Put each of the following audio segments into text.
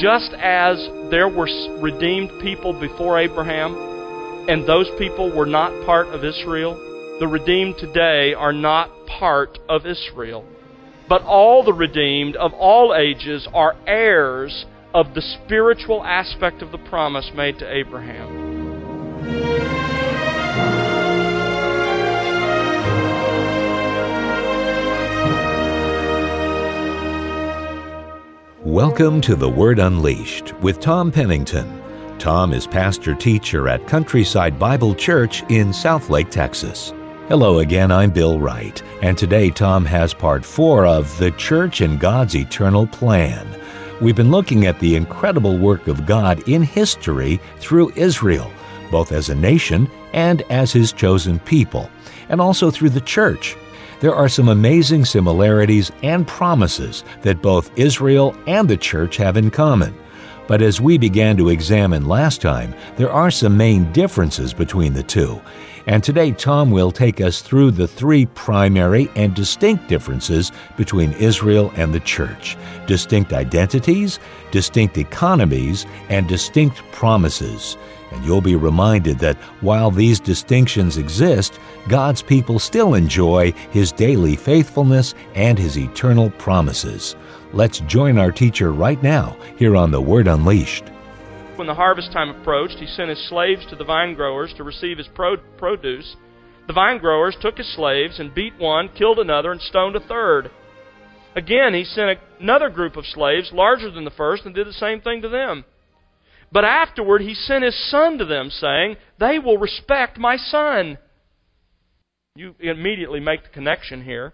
just as there were redeemed people before Abraham, and those people were not part of Israel, the redeemed today are not part of Israel. But all the redeemed of all ages are heirs of the spiritual aspect of the promise made to Abraham. Welcome to The Word Unleashed with Tom Pennington. Tom is pastor teacher at Countryside Bible Church in Southlake, Texas. Hello again, I'm Bill Wright, and today Tom has part four of The Church and God's Eternal Plan. We've been looking at the incredible work of God in history through Israel, both as a nation and as His chosen people, and also through the church there are some amazing similarities and promises that both Israel and the church have in common. But as we began to examine last time, there are some main differences between the two. And today, Tom will take us through the three primary and distinct differences between Israel and the church distinct identities, distinct economies, and distinct promises. And you'll be reminded that while these distinctions exist, God's people still enjoy His daily faithfulness and His eternal promises. Let's join our teacher right now here on The Word Unleashed. When the harvest time approached, he sent his slaves to the vine growers to receive his produce. The vine growers took his slaves and beat one, killed another, and stoned a third. Again, he sent another group of slaves, larger than the first, and did the same thing to them. But afterward, he sent his son to them, saying, They will respect my son. You immediately make the connection here.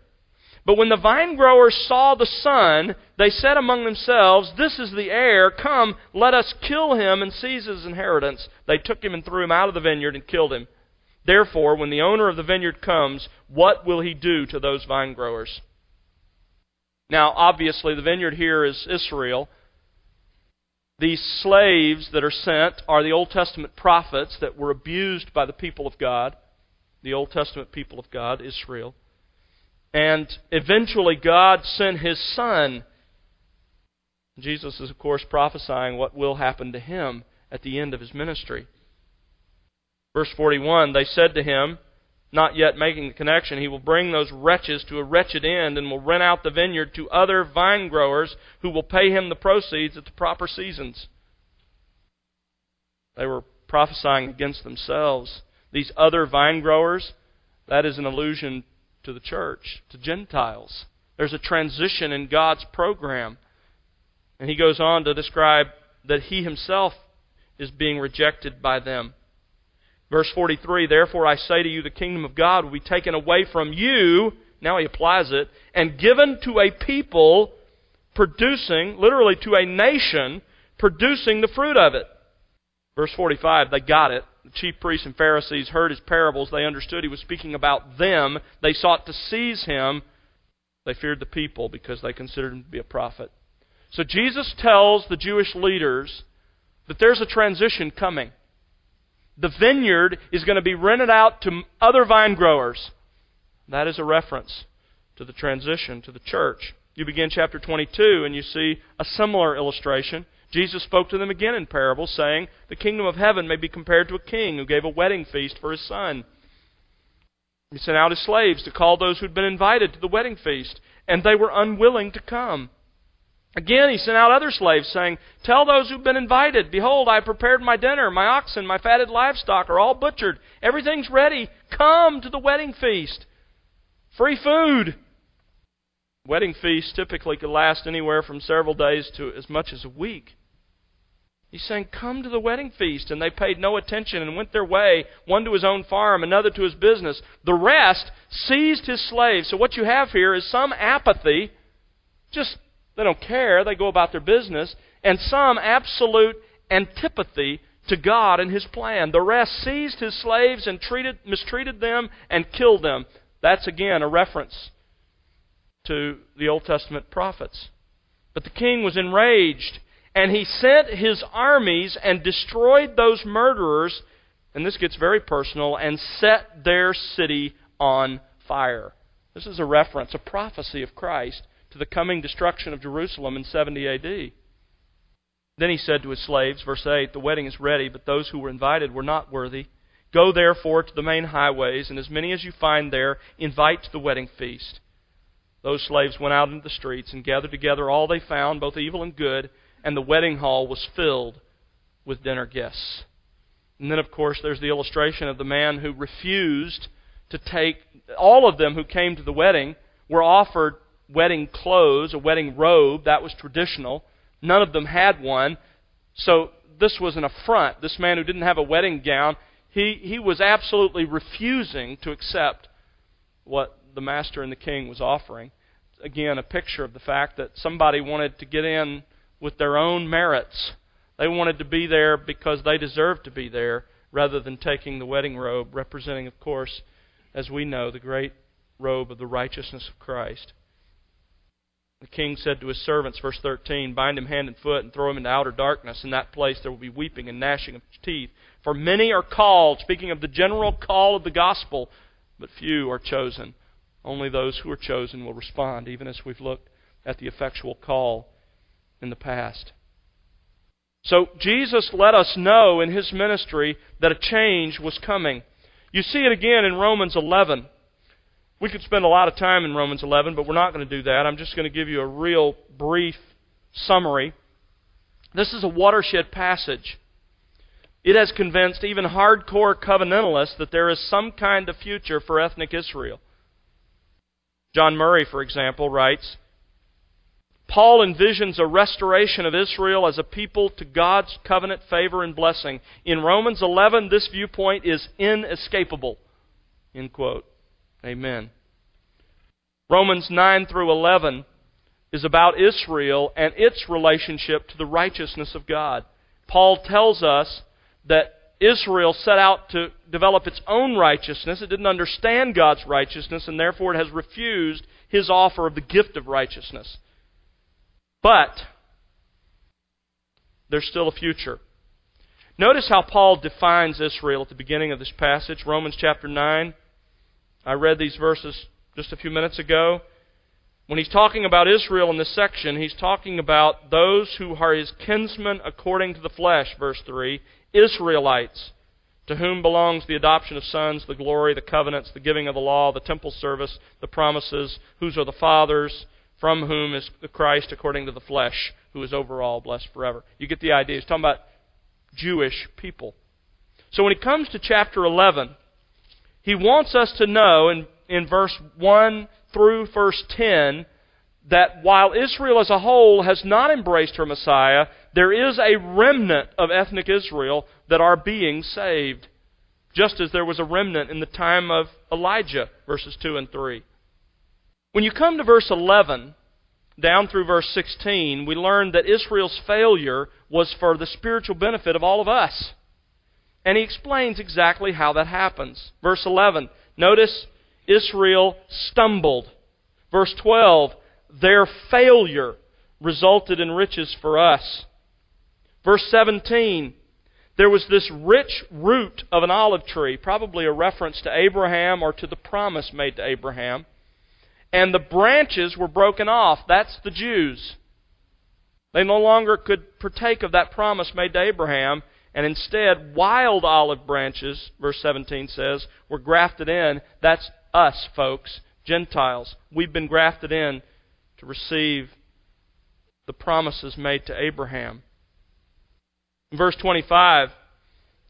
But when the vine growers saw the son, they said among themselves, This is the heir. Come, let us kill him and seize his inheritance. They took him and threw him out of the vineyard and killed him. Therefore, when the owner of the vineyard comes, what will he do to those vine growers? Now, obviously, the vineyard here is Israel. These slaves that are sent are the Old Testament prophets that were abused by the people of God, the Old Testament people of God, Israel. And eventually God sent his son. Jesus is, of course, prophesying what will happen to him at the end of his ministry. Verse 41 They said to him, not yet making the connection, he will bring those wretches to a wretched end and will rent out the vineyard to other vine growers who will pay him the proceeds at the proper seasons. They were prophesying against themselves. These other vine growers, that is an allusion to the church, to Gentiles. There's a transition in God's program. And he goes on to describe that he himself is being rejected by them. Verse 43 Therefore I say to you, the kingdom of God will be taken away from you, now he applies it, and given to a people producing, literally to a nation, producing the fruit of it. Verse 45, they got it. The chief priests and Pharisees heard his parables. They understood he was speaking about them. They sought to seize him. They feared the people because they considered him to be a prophet. So Jesus tells the Jewish leaders that there's a transition coming the vineyard is going to be rented out to other vine growers. That is a reference to the transition to the church. You begin chapter 22 and you see a similar illustration. Jesus spoke to them again in parables, saying, The kingdom of heaven may be compared to a king who gave a wedding feast for his son. He sent out his slaves to call those who had been invited to the wedding feast, and they were unwilling to come. Again, he sent out other slaves, saying, Tell those who've been invited, Behold, I have prepared my dinner. My oxen, my fatted livestock are all butchered. Everything's ready. Come to the wedding feast. Free food. Wedding feasts typically could last anywhere from several days to as much as a week. He's saying, Come to the wedding feast. And they paid no attention and went their way, one to his own farm, another to his business. The rest seized his slaves. So what you have here is some apathy, just they don't care. They go about their business. And some absolute antipathy to God and His plan. The rest seized His slaves and treated, mistreated them and killed them. That's again a reference to the Old Testament prophets. But the king was enraged, and he sent his armies and destroyed those murderers, and this gets very personal, and set their city on fire. This is a reference, a prophecy of Christ to the coming destruction of Jerusalem in 70 AD. Then he said to his slaves, verse 8, The wedding is ready, but those who were invited were not worthy. Go therefore to the main highways, and as many as you find there, invite to the wedding feast. Those slaves went out into the streets and gathered together all they found, both evil and good, and the wedding hall was filled with dinner guests. And then, of course, there's the illustration of the man who refused to take. All of them who came to the wedding were offered wedding clothes, a wedding robe. That was traditional. None of them had one. So this was an affront. This man who didn't have a wedding gown, he, he was absolutely refusing to accept what the master and the king was offering. Again, a picture of the fact that somebody wanted to get in with their own merits. They wanted to be there because they deserved to be there rather than taking the wedding robe, representing, of course, as we know, the great robe of the righteousness of Christ. The king said to his servants, verse 13, Bind him hand and foot and throw him into outer darkness. In that place there will be weeping and gnashing of teeth. For many are called, speaking of the general call of the gospel, but few are chosen. Only those who are chosen will respond, even as we've looked at the effectual call in the past. So Jesus let us know in his ministry that a change was coming. You see it again in Romans 11. We could spend a lot of time in Romans 11, but we're not going to do that. I'm just going to give you a real brief summary. This is a watershed passage. It has convinced even hardcore covenantalists that there is some kind of future for ethnic Israel. John Murray, for example, writes Paul envisions a restoration of Israel as a people to God's covenant favor and blessing. In Romans 11, this viewpoint is inescapable. End quote. Amen. Romans 9 through 11 is about Israel and its relationship to the righteousness of God. Paul tells us that Israel set out to develop its own righteousness. It didn't understand God's righteousness, and therefore it has refused his offer of the gift of righteousness. But there's still a future. Notice how Paul defines Israel at the beginning of this passage, Romans chapter 9. I read these verses just a few minutes ago. When he's talking about Israel in this section, he's talking about those who are his kinsmen according to the flesh, verse 3, Israelites, to whom belongs the adoption of sons, the glory, the covenants, the giving of the law, the temple service, the promises, whose are the fathers, from whom is the Christ according to the flesh, who is over all blessed forever. You get the idea. He's talking about Jewish people. So when he comes to chapter 11, he wants us to know in, in verse 1 through verse 10 that while Israel as a whole has not embraced her Messiah, there is a remnant of ethnic Israel that are being saved. Just as there was a remnant in the time of Elijah, verses 2 and 3. When you come to verse 11, down through verse 16, we learn that Israel's failure was for the spiritual benefit of all of us. And he explains exactly how that happens. Verse 11, notice Israel stumbled. Verse 12, their failure resulted in riches for us. Verse 17, there was this rich root of an olive tree, probably a reference to Abraham or to the promise made to Abraham. And the branches were broken off. That's the Jews. They no longer could partake of that promise made to Abraham, and instead, wild olive branches, verse 17 says, were grafted in. That's us, folks, Gentiles. We've been grafted in to receive the promises made to Abraham. In verse 25,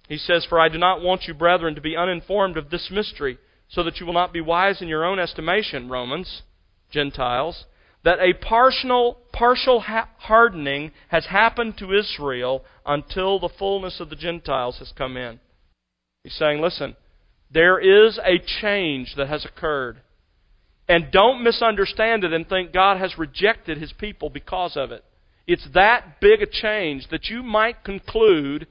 he says, For I do not want you, brethren, to be uninformed of this mystery, so that you will not be wise in your own estimation, Romans, Gentiles that a partial, partial hardening has happened to Israel until the fullness of the Gentiles has come in. He's saying, listen, there is a change that has occurred. And don't misunderstand it and think God has rejected his people because of it. It's that big a change that you might conclude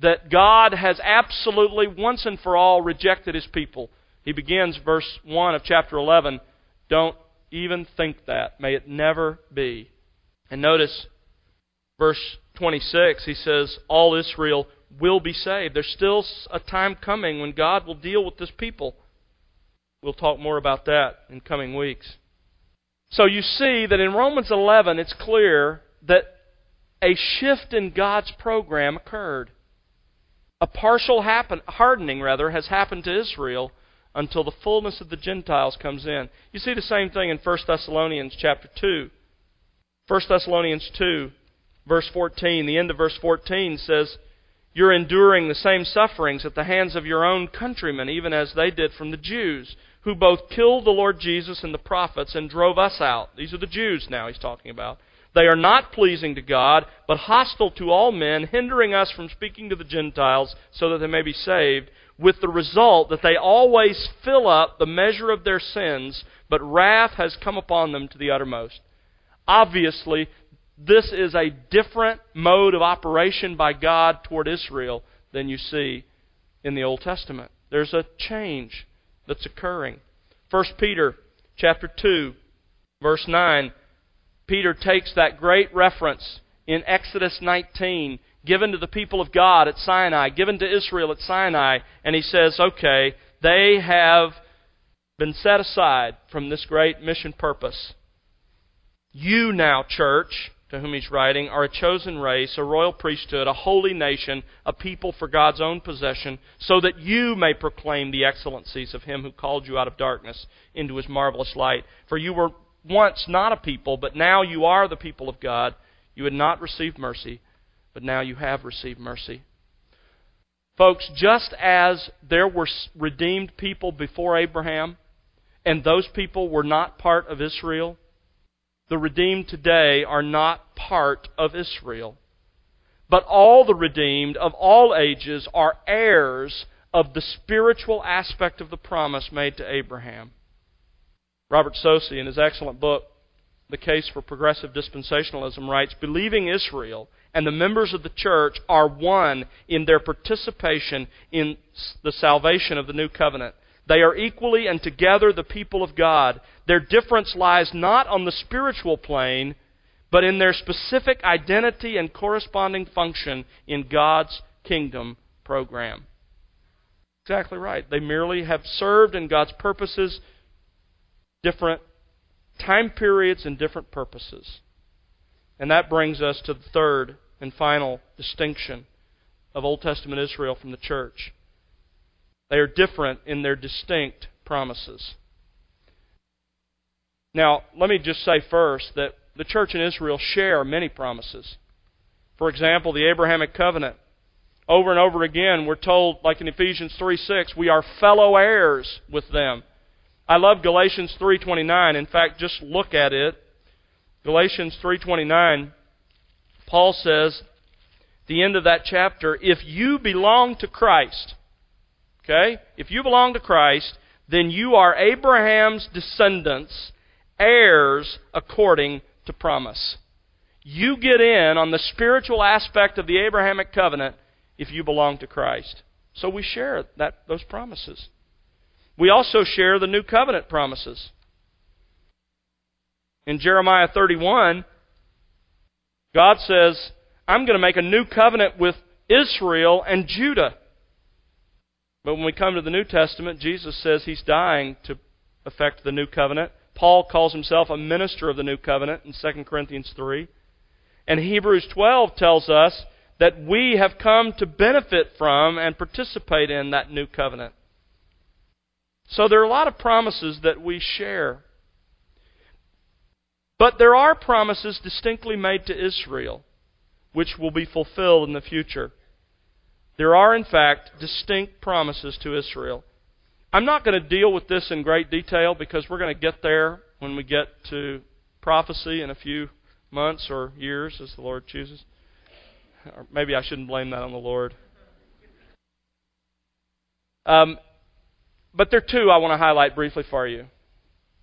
that God has absolutely, once and for all, rejected his people. He begins verse 1 of chapter 11. Don't even think that. May it never be. And notice verse 26, he says, All Israel will be saved. There's still a time coming when God will deal with this people. We'll talk more about that in coming weeks. So you see that in Romans 11, it's clear that a shift in God's program occurred. A partial happen, hardening, rather, has happened to Israel until the fullness of the Gentiles comes in. You see the same thing in 1 Thessalonians chapter 2. 1 Thessalonians 2, verse 14, the end of verse 14 says, You're enduring the same sufferings at the hands of your own countrymen, even as they did from the Jews, who both killed the Lord Jesus and the prophets and drove us out. These are the Jews now he's talking about. They are not pleasing to God, but hostile to all men, hindering us from speaking to the Gentiles so that they may be saved, with the result that they always fill up the measure of their sins, but wrath has come upon them to the uttermost. Obviously, this is a different mode of operation by God toward Israel than you see in the Old Testament. There's a change that's occurring. 1 Peter chapter 2 verse 9 Peter takes that great reference in Exodus 19 given to the people of God at Sinai, given to Israel at Sinai, and he says, okay, they have been set aside from this great mission purpose. You now, church, to whom he's writing, are a chosen race, a royal priesthood, a holy nation, a people for God's own possession, so that you may proclaim the excellencies of him who called you out of darkness into his marvelous light. For you were once not a people, but now you are the people of God. You had not received mercy, but now you have received mercy. Folks, just as there were redeemed people before Abraham, and those people were not part of Israel, the redeemed today are not part of Israel. But all the redeemed of all ages are heirs of the spiritual aspect of the promise made to Abraham. Robert Saucy, in his excellent book, The Case for Progressive Dispensationalism, writes Believing Israel and the members of the church are one in their participation in the salvation of the new covenant. They are equally and together the people of God. Their difference lies not on the spiritual plane, but in their specific identity and corresponding function in God's kingdom program. Exactly right. They merely have served in God's purposes different time periods and different purposes. And that brings us to the third and final distinction of Old Testament Israel from the church. They are different in their distinct promises. Now, let me just say first that the church in Israel share many promises. For example, the Abrahamic covenant. Over and over again, we're told, like in Ephesians 3 6, we are fellow heirs with them. I love Galatians 3:29. In fact, just look at it. Galatians 3:29 Paul says, the end of that chapter, if you belong to Christ, okay? If you belong to Christ, then you are Abraham's descendants, heirs according to promise. You get in on the spiritual aspect of the Abrahamic covenant if you belong to Christ. So we share that those promises. We also share the new covenant promises. In Jeremiah 31, God says, I'm going to make a new covenant with Israel and Judah. But when we come to the New Testament, Jesus says he's dying to effect the new covenant. Paul calls himself a minister of the new covenant in 2 Corinthians 3. And Hebrews 12 tells us that we have come to benefit from and participate in that new covenant. So there are a lot of promises that we share. But there are promises distinctly made to Israel, which will be fulfilled in the future. There are, in fact, distinct promises to Israel. I'm not going to deal with this in great detail because we're going to get there when we get to prophecy in a few months or years, as the Lord chooses. Or maybe I shouldn't blame that on the Lord. Um, but there are two I want to highlight briefly for you.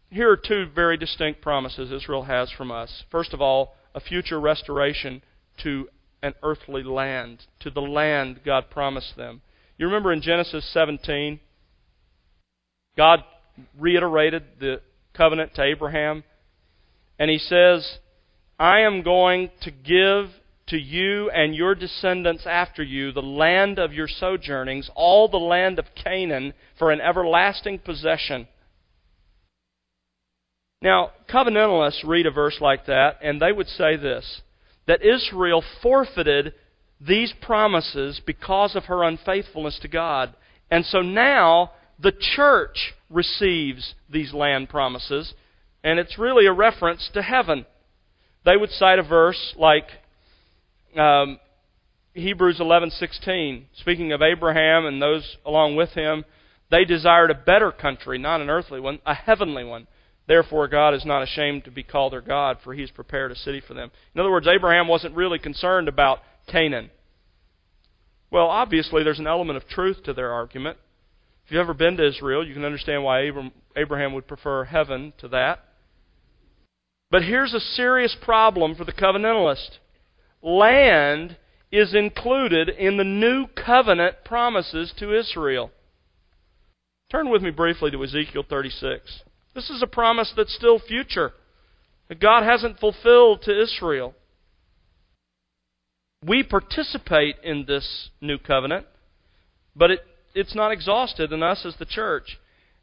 Here are two very distinct promises Israel has from us. First of all, a future restoration to an earthly land, to the land God promised them. You remember in Genesis 17, God reiterated the covenant to Abraham, and he says, I am going to give to you and your descendants after you the land of your sojournings, all the land of Canaan, for an everlasting possession. Now, covenantalists read a verse like that, and they would say this that Israel forfeited these promises because of her unfaithfulness to God. And so now the church receives these land promises, and it's really a reference to heaven. They would cite a verse like um, Hebrews 11:16, speaking of Abraham and those along with him, they desired a better country, not an earthly one, a heavenly one. Therefore, God is not ashamed to be called their God, for He has prepared a city for them. In other words, Abraham wasn't really concerned about Canaan. Well, obviously, there's an element of truth to their argument. If you've ever been to Israel, you can understand why Abraham would prefer heaven to that. But here's a serious problem for the covenantalist land is included in the new covenant promises to Israel. Turn with me briefly to Ezekiel 36. This is a promise that's still future, that God hasn't fulfilled to Israel. We participate in this new covenant, but it, it's not exhausted in us as the church.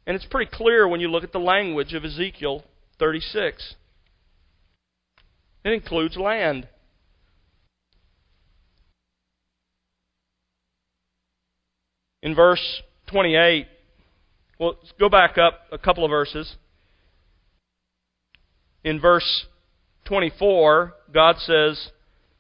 And it's pretty clear when you look at the language of Ezekiel 36. It includes land. In verse 28, well, let's go back up a couple of verses. In verse 24, God says,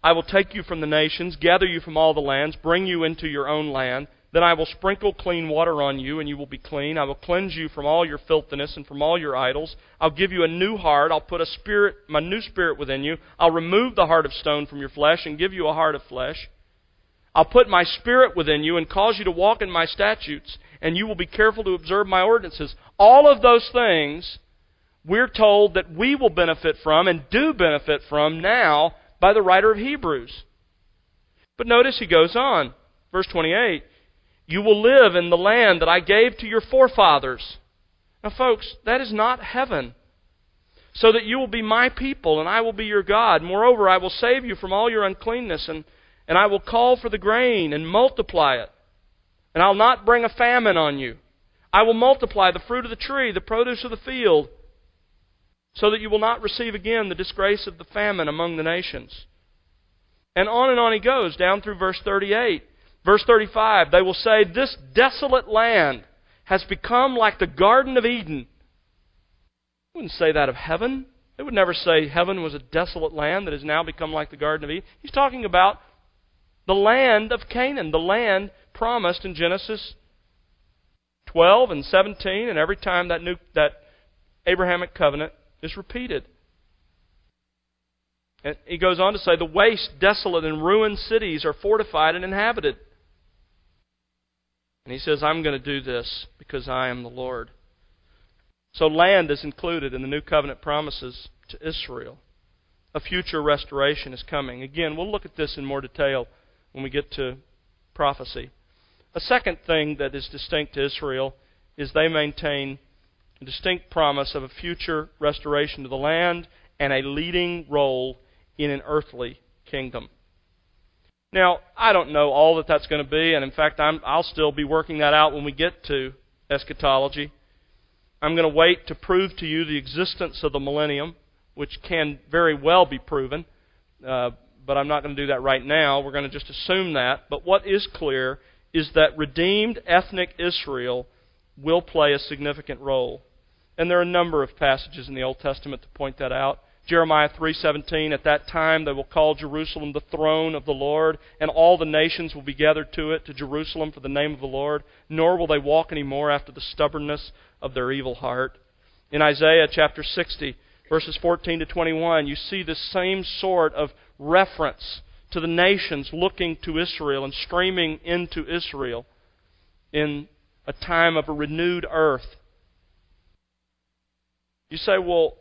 I will take you from the nations, gather you from all the lands, bring you into your own land. Then I will sprinkle clean water on you, and you will be clean. I will cleanse you from all your filthiness and from all your idols. I'll give you a new heart. I'll put a spirit, my new spirit within you. I'll remove the heart of stone from your flesh and give you a heart of flesh. I'll put my spirit within you and cause you to walk in my statutes, and you will be careful to observe my ordinances. All of those things we're told that we will benefit from and do benefit from now by the writer of Hebrews. But notice he goes on. Verse 28 You will live in the land that I gave to your forefathers. Now, folks, that is not heaven. So that you will be my people, and I will be your God. Moreover, I will save you from all your uncleanness, and, and I will call for the grain and multiply it. And I'll not bring a famine on you. I will multiply the fruit of the tree, the produce of the field so that you will not receive again the disgrace of the famine among the nations. And on and on he goes, down through verse 38. Verse 35, they will say, This desolate land has become like the Garden of Eden. They wouldn't say that of heaven. They would never say heaven was a desolate land that has now become like the Garden of Eden. He's talking about the land of Canaan, the land promised in Genesis 12 and 17, and every time that new that Abrahamic covenant is repeated. And he goes on to say, The waste, desolate, and ruined cities are fortified and inhabited. And he says, I'm going to do this because I am the Lord. So land is included in the new covenant promises to Israel. A future restoration is coming. Again, we'll look at this in more detail when we get to prophecy. A second thing that is distinct to Israel is they maintain a distinct promise of a future restoration to the land and a leading role in an earthly kingdom. Now, I don't know all that that's going to be, and in fact, i will still be working that out when we get to eschatology. I'm going to wait to prove to you the existence of the millennium, which can very well be proven, uh, but I'm not going to do that right now. We're going to just assume that. But what is clear is that redeemed ethnic Israel will play a significant role. And there are a number of passages in the Old Testament to point that out. Jeremiah 3:17 At that time they will call Jerusalem the throne of the Lord and all the nations will be gathered to it to Jerusalem for the name of the Lord nor will they walk any more after the stubbornness of their evil heart. In Isaiah chapter 60 verses 14 to 21 you see the same sort of reference to the nations looking to Israel and streaming into Israel in a time of a renewed earth you say, well,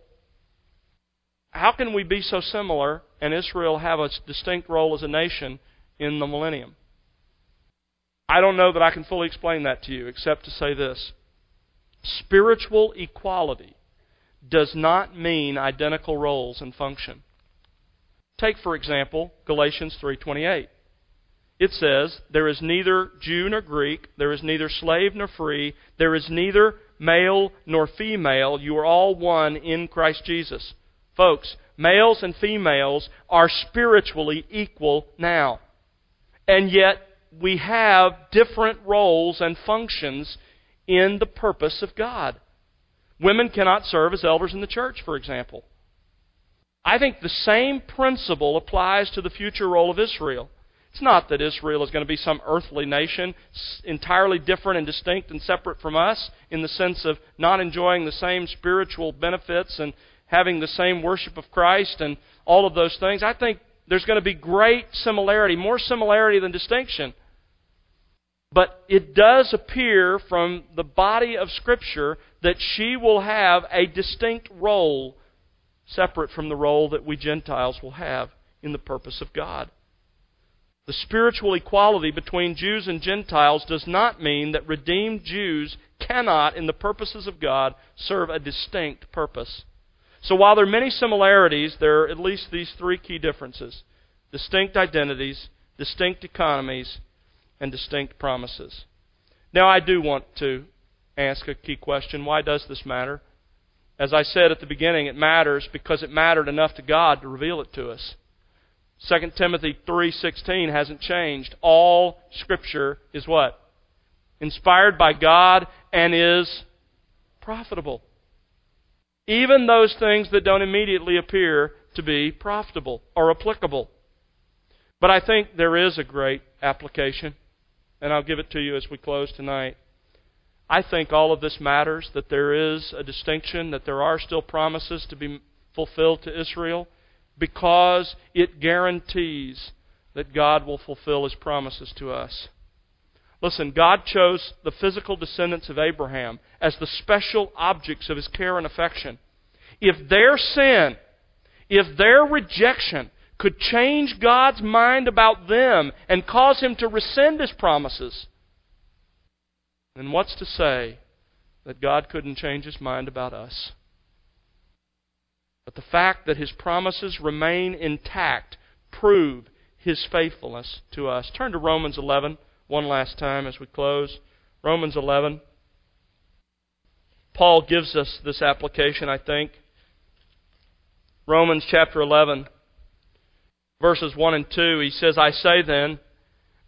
how can we be so similar and Israel have a distinct role as a nation in the millennium? I don't know that I can fully explain that to you, except to say this spiritual equality does not mean identical roles and function. Take for example Galatians 3:28. It says, "There is neither Jew nor Greek, there is neither slave nor free, there is neither male nor female, you are all one in Christ Jesus. Folks, males and females are spiritually equal now. And yet, we have different roles and functions in the purpose of God. Women cannot serve as elders in the church, for example. I think the same principle applies to the future role of Israel. It's not that Israel is going to be some earthly nation entirely different and distinct and separate from us in the sense of not enjoying the same spiritual benefits and having the same worship of Christ and all of those things. I think there's going to be great similarity, more similarity than distinction. But it does appear from the body of Scripture that she will have a distinct role separate from the role that we Gentiles will have in the purpose of God. The spiritual equality between Jews and Gentiles does not mean that redeemed Jews cannot, in the purposes of God, serve a distinct purpose. So while there are many similarities, there are at least these three key differences distinct identities, distinct economies, and distinct promises. Now, I do want to ask a key question why does this matter? As I said at the beginning, it matters because it mattered enough to God to reveal it to us. 2 Timothy 3:16 hasn't changed. All scripture is what? Inspired by God and is profitable. Even those things that don't immediately appear to be profitable or applicable. But I think there is a great application and I'll give it to you as we close tonight. I think all of this matters, that there is a distinction, that there are still promises to be fulfilled to Israel, because it guarantees that God will fulfill His promises to us. Listen, God chose the physical descendants of Abraham as the special objects of His care and affection. If their sin, if their rejection could change God's mind about them and cause him to rescind his promises, then what's to say that God couldn't change his mind about us? But the fact that his promises remain intact prove his faithfulness to us. Turn to Romans 11 one last time as we close. Romans 11. Paul gives us this application, I think. Romans chapter 11 verses 1 and 2, he says, I say then,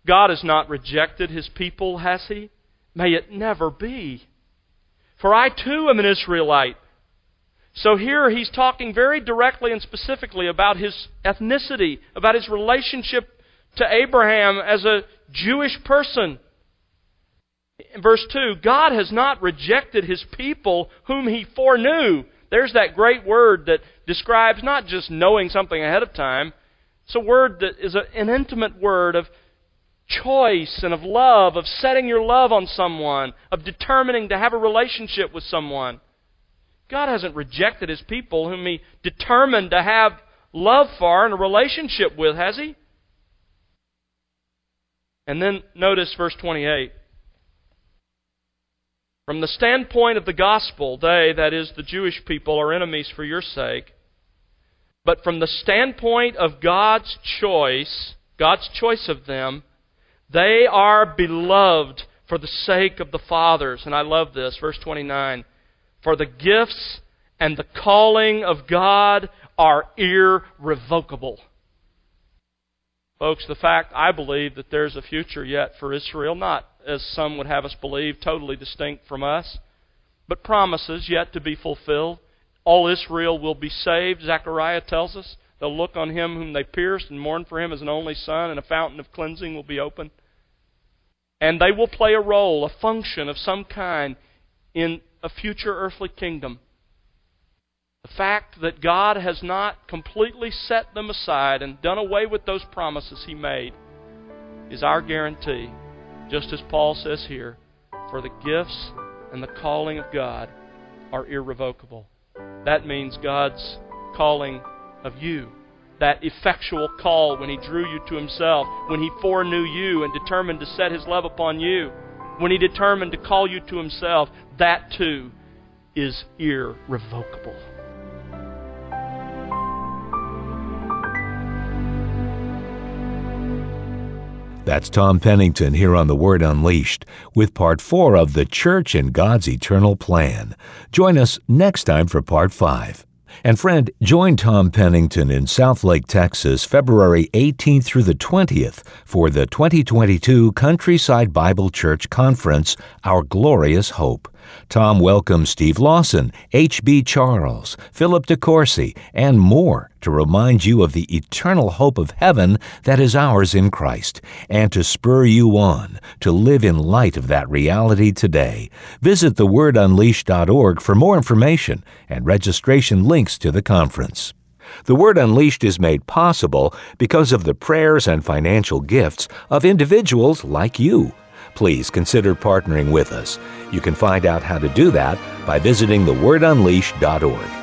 God has not rejected his people, has he? May it never be. For I too am an Israelite. So here he's talking very directly and specifically about his ethnicity, about his relationship to Abraham as a Jewish person. In verse 2, God has not rejected his people whom he foreknew. There's that great word that describes not just knowing something ahead of time, it's a word that is a, an intimate word of choice and of love, of setting your love on someone, of determining to have a relationship with someone. God hasn't rejected His people whom He determined to have love for and a relationship with, has He? And then notice verse 28. From the standpoint of the gospel, they, that is, the Jewish people, are enemies for your sake. But from the standpoint of God's choice, God's choice of them, they are beloved for the sake of the fathers. And I love this, verse 29. For the gifts and the calling of God are irrevocable. Folks, the fact I believe that there's a future yet for Israel, not as some would have us believe, totally distinct from us, but promises yet to be fulfilled. All Israel will be saved, Zechariah tells us. They'll look on him whom they pierced and mourn for him as an only son, and a fountain of cleansing will be opened. And they will play a role, a function of some kind in a future earthly kingdom. The fact that God has not completely set them aside and done away with those promises He made is our guarantee, just as Paul says here, for the gifts and the calling of God are irrevocable. That means God's calling of you. That effectual call when He drew you to Himself, when He foreknew you and determined to set His love upon you, when He determined to call you to Himself, that too is irrevocable. That's Tom Pennington here on The Word Unleashed with part four of The Church and God's Eternal Plan. Join us next time for part five. And friend, join Tom Pennington in Southlake, Texas, February 18th through the 20th for the 2022 Countryside Bible Church Conference, Our Glorious Hope. Tom welcomes Steve Lawson, H.B. Charles, Philip DeCourcy, and more to remind you of the eternal hope of heaven that is ours in Christ, and to spur you on to live in light of that reality today. Visit thewordunleashed.org for more information and registration links to the conference. The Word Unleashed is made possible because of the prayers and financial gifts of individuals like you please consider partnering with us. You can find out how to do that by visiting thewordunleashed.org.